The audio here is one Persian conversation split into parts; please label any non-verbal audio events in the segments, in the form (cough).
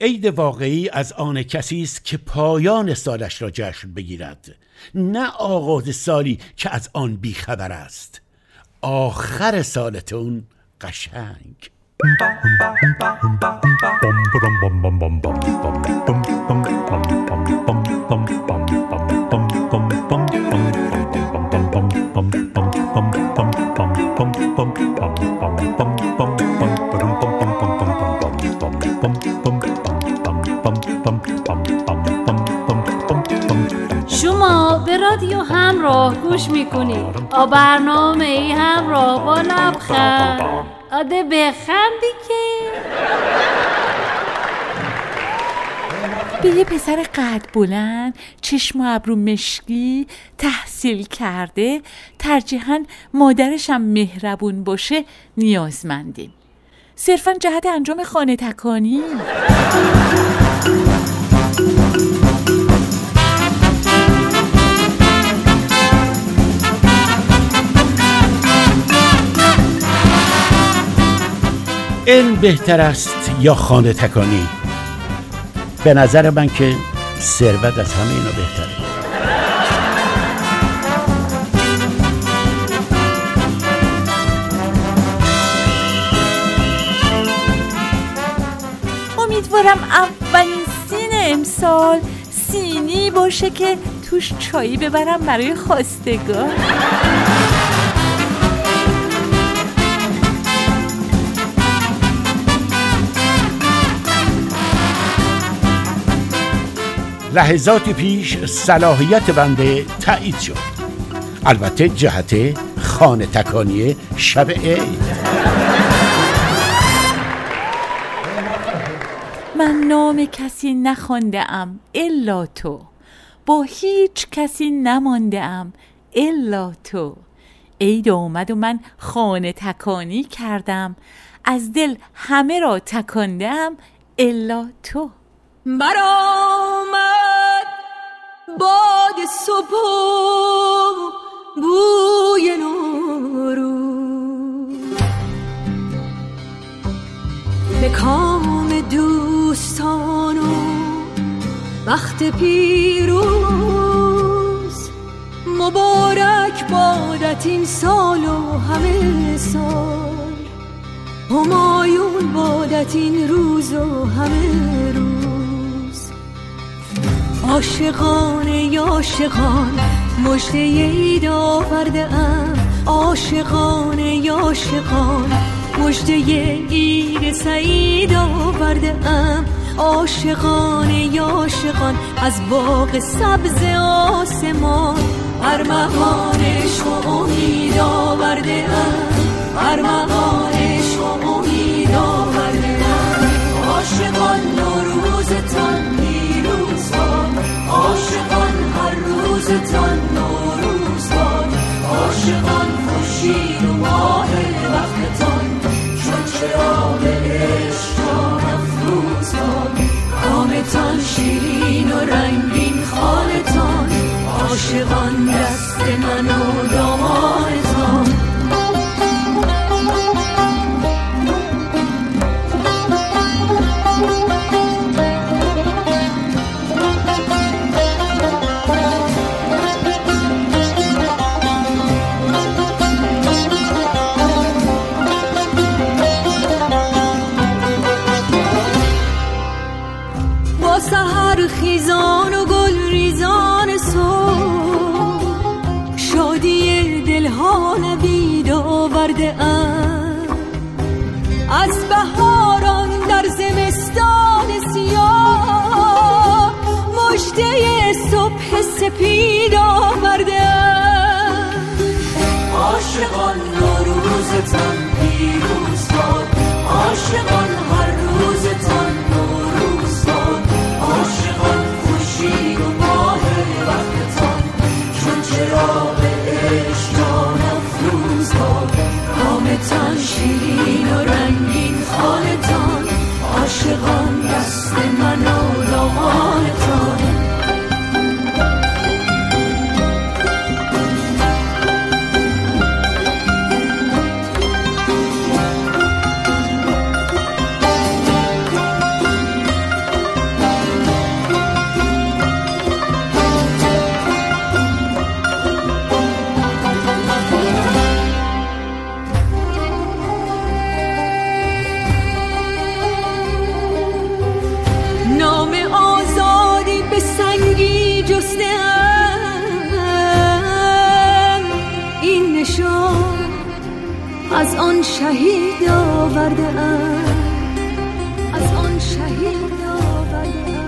عید واقعی از آن کسی است که پایان سالش را جشن بگیرد نه آغاز سالی که از آن بیخبر است آخر سالتون قشنگ رادیو همراه گوش می‌کنید آ برنامه ای همراه با لبخند. آده بخندی که. به یه پسر قد بلند چشم و ابرو مشکی تحصیل کرده ترجیحاً مادرشم مهربون باشه نیازمندیم. صرفا جهت انجام خانه تکانی. این بهتر است یا خانه تکانی؟ به نظر من که ثروت از همه اینا بهتره. امیدوارم اولین سین امسال سینی باشه که توش چایی ببرم برای خواستگار. لحظاتی پیش صلاحیت بنده تایید شد. البته جهت خانه تکانی شب عید. من نام کسی نخوانده ام الا تو. با هیچ کسی نمانده ام الا تو. عید اومد و من خانه تکانی کردم. از دل همه را تکاندم الا تو. برآمد. باد صبح و بوی نوروز به کام دوستان و وقت پیروز. مبارک بادت این سال و همه سال. همایون بادت این روز و همه روز. عاشقان یا عاشقان مجده عید آورده ام. عاشقان یا عاشقان مجده عید سعید آورده ام. عاشقان یا عاشقان از باغ سبز آسمان. ارمغانش و امید آورده ام. ارمغانش سهر خیزان و گل ریزان صبح شادی دلها نوید آورده از بهاران در زمستان سیاه مجده صبح سپید آورده عاشقان نوروزتان پیروز از آن شهید آورده از آن شهید آورده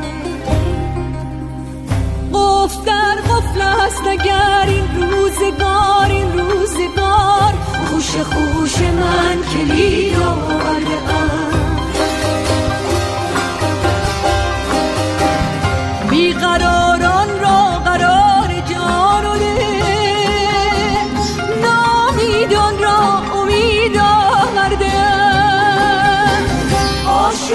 قفل در قفل است اگر این روزگار این روزگار. خوش خوش من کلید آورده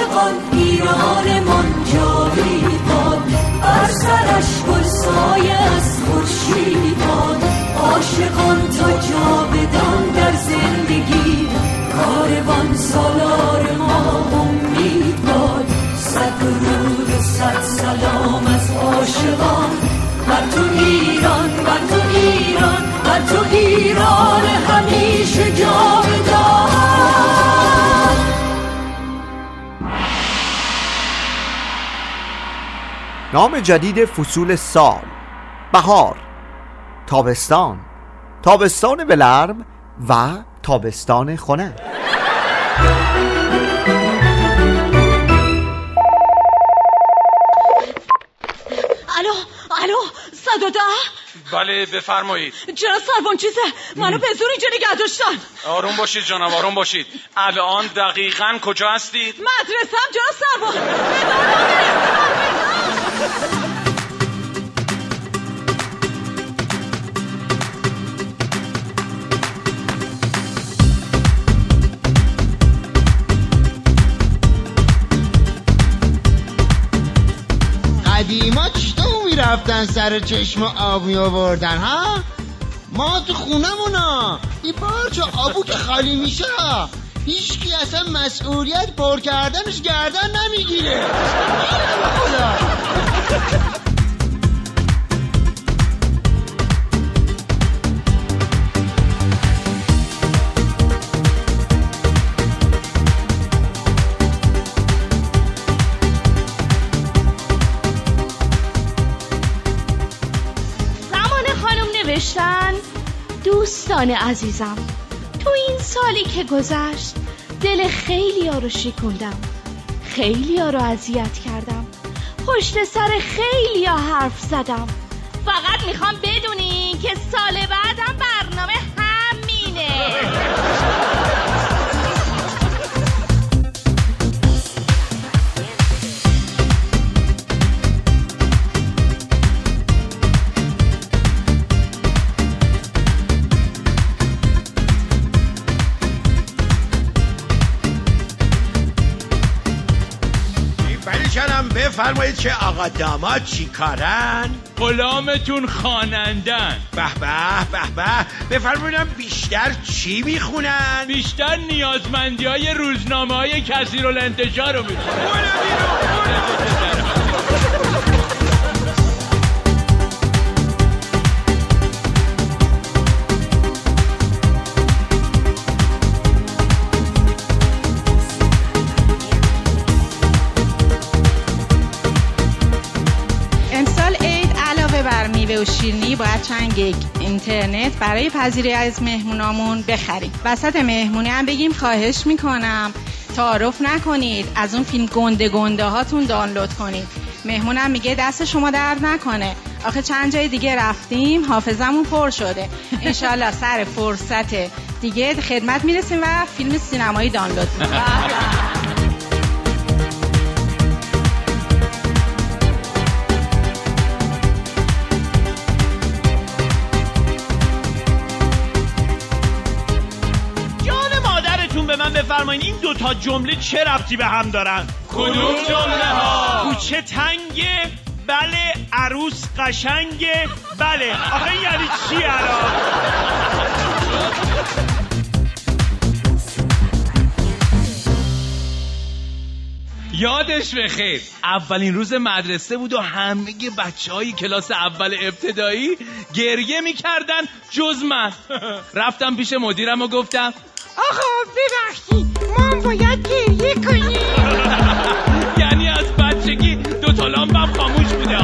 عاشقان ایران من جاوید باد. بر سرش گل سایه از خورشید باد. عاشقان تا جاودان در زندگی. کاروان سالار ما امید باد صد درود و صد سلام از عاشقان. بر تو ایران بر تو ایران بر تو ایران همیشه نام جدید فصول سال. بهار. تابستان. تابستان بلرم و تابستان خنک الو الو صد و ده بله بفرمایید. چرا سربان چیزه؟ منو به زور اینجا نگه داشتن. آروم باشید جناب آروم باشید. الان دقیقا کجا هستید؟ مدرسه هم جناب سربان. قدیما چطور می‌رفتن سر چشم آب می آوردن ها؟ ما تو خونمونا این پارچه آبو که خالی میشه هیچکی اصلا مسئولیت پر کردنش گردن نمی‌گیره. نوشتن دوستان عزیزم تو این سالی که گذشت دل خیلی ها رو شکندم خیلی ها رو اذیت کردم. پشت سر خیلی ها حرف زدم. فقط می‌خوام بدونی که سال بعدم برنامه همینه. (laughs) بفرمایید که آقا داماد چی کارن؟ غلامتون خوانندن به به به به بفرمایدم بیشتر چی می‌خونن؟ بیشتر نیازمندی های روزنامه های کثیر الانتشار رو می‌خونن باید چند گیگ اینترنت برای پذیری از مهمونامون بخریم. وسط مهمونی هم بگیم خواهش می‌کنم. تعارف نکنید. از اون فیلم گنده گنده هاتون دانلود کنید. مهمونم میگه دست شما درد نکنه. آخه چند جای دیگه رفتیم حافظمون پر شده. انشالله سر فرصت دیگه خدمت می‌رسیم و فیلم سینمایی دانلود می‌کنیم. دوتا جمله چه ربطی به هم دارن؟ کدوم جمله ها؟ کوچه تنگه بله عروس قشنگه بله. آخه یعنی چی الان؟ یادش بخیر. اولین روز مدرسه بود و همه بچه های کلاس اول ابتدایی گریه می‌کردن جز من. رفتم پیش مدیرم و گفتم آقا ببخشی ما باید گریه کنیم. (laughs) یعنی از بچگی دو تا لامبم خاموش بوده.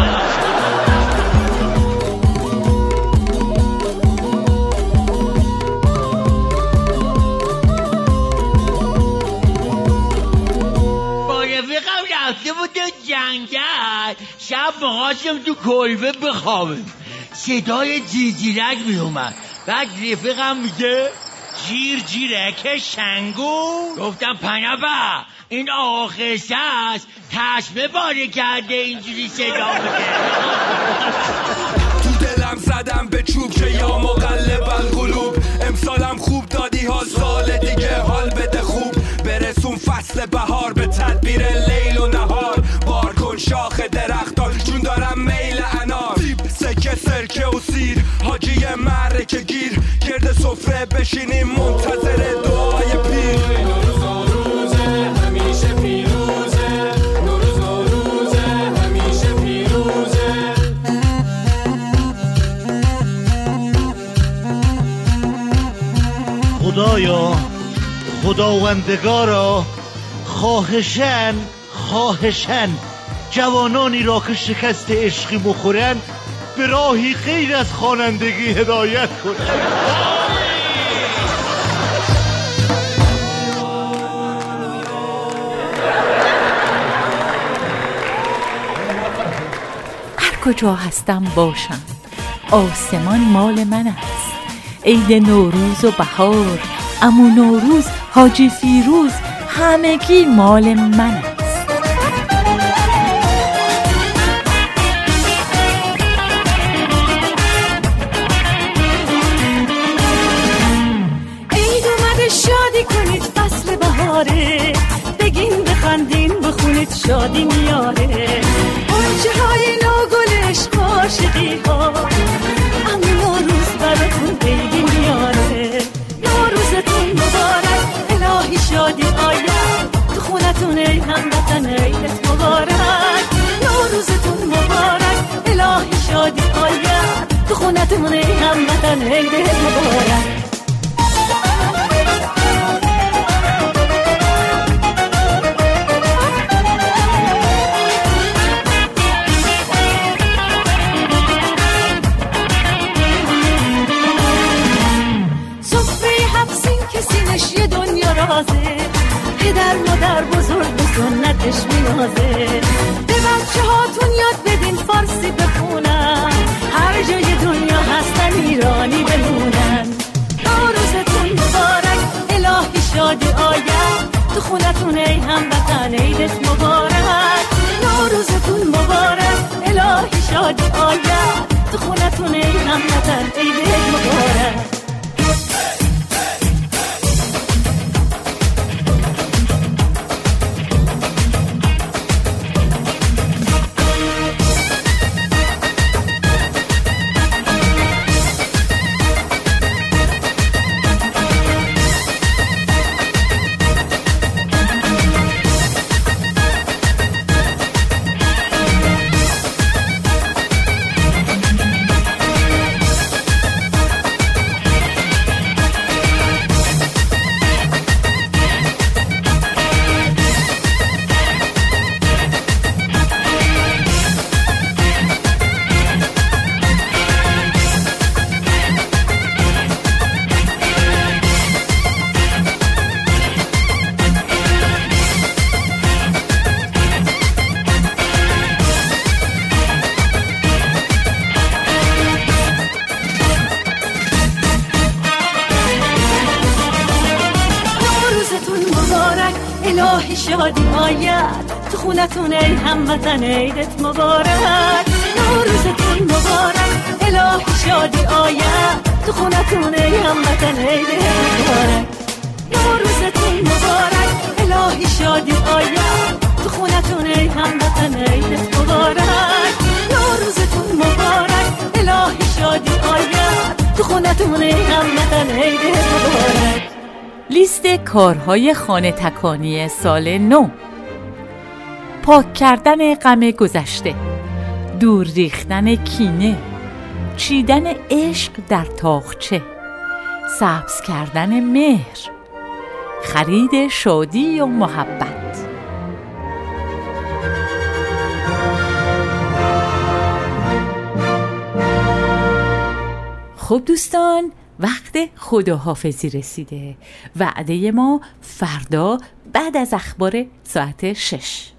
رفته جنگل. شب مقاشم تو کلبه بخوابه صدای جیجیرک می اومد بعد رفقم میگه جیر جیره که شنگو گفتم پنبه این آقا خسته است. تشمه باره کرده اینجوری صدا تو دلم زدم سفره بشینیم منتظر دعای پیر. همیشه پیروزه. نوروز نوروزه همیشه پیروزه. خدایا خداوندگارا خواهشن خواهشن. جوانانی را که شکست عشقی بخورن به راهی غیر از خوانندگی هدایت کنن. کجا هستم باشم؟ آسمان مال من است. عید نوروز و بهار امو نوروز حاجی فیروز همگی مال من است. شادی کنید فصل بهاره. بگین بخندین بخونید شادی میاره. های عاشقی ها. اما نوروز براتون عیدی میاره. نوروزتون مبارک الهی شادی آید. تو خونتون ای هموطن عیدت مبارک. نوروزتون مبارک الهی شادی آید. تو خونتون ای هموطن عیدت مبارک. دنیا رازه پدر مادر بزرگ به سنتش میازه به بچه هاتون یاد بدین فارسی بخونن. هر جای دنیا هستن ایرانی بمونن. نوروزتون مبارک الهی شادی آید. تو خونتون ای هموطن عیدت مبارک. نوروزتون مبارک الهی شادی آید. تو خونتون ای هموطن عیدت مبارک. شادی آید تو خونتون ای هموطن عیدت مبارک. نوروزتون مبارک. الهی شادی آید تو خونتون ای هموطن عیدت مبارک. نوروزتون مبارک. الهی شادی آید تو خونتون ای هموطن عیدت مبارک. نوروزتون مبارک. الهی شادی آید تو خونتون ای هموطن عیدت مبارک. لیست کارهای خانه تکانی سال نو. پاک کردن غم گذشته دور ریختن کینه چیدن عشق در تاخچه سبز کردن مهر خرید شادی و محبت. خب دوستان وقت خداحافظی رسیده. وعده ما فردا بعد از اخبار ساعت شش.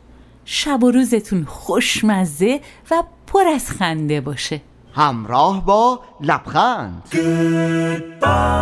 شب و روزتون خوشمزه و پر از خنده باشه. همراه با لبخند. Goodbye.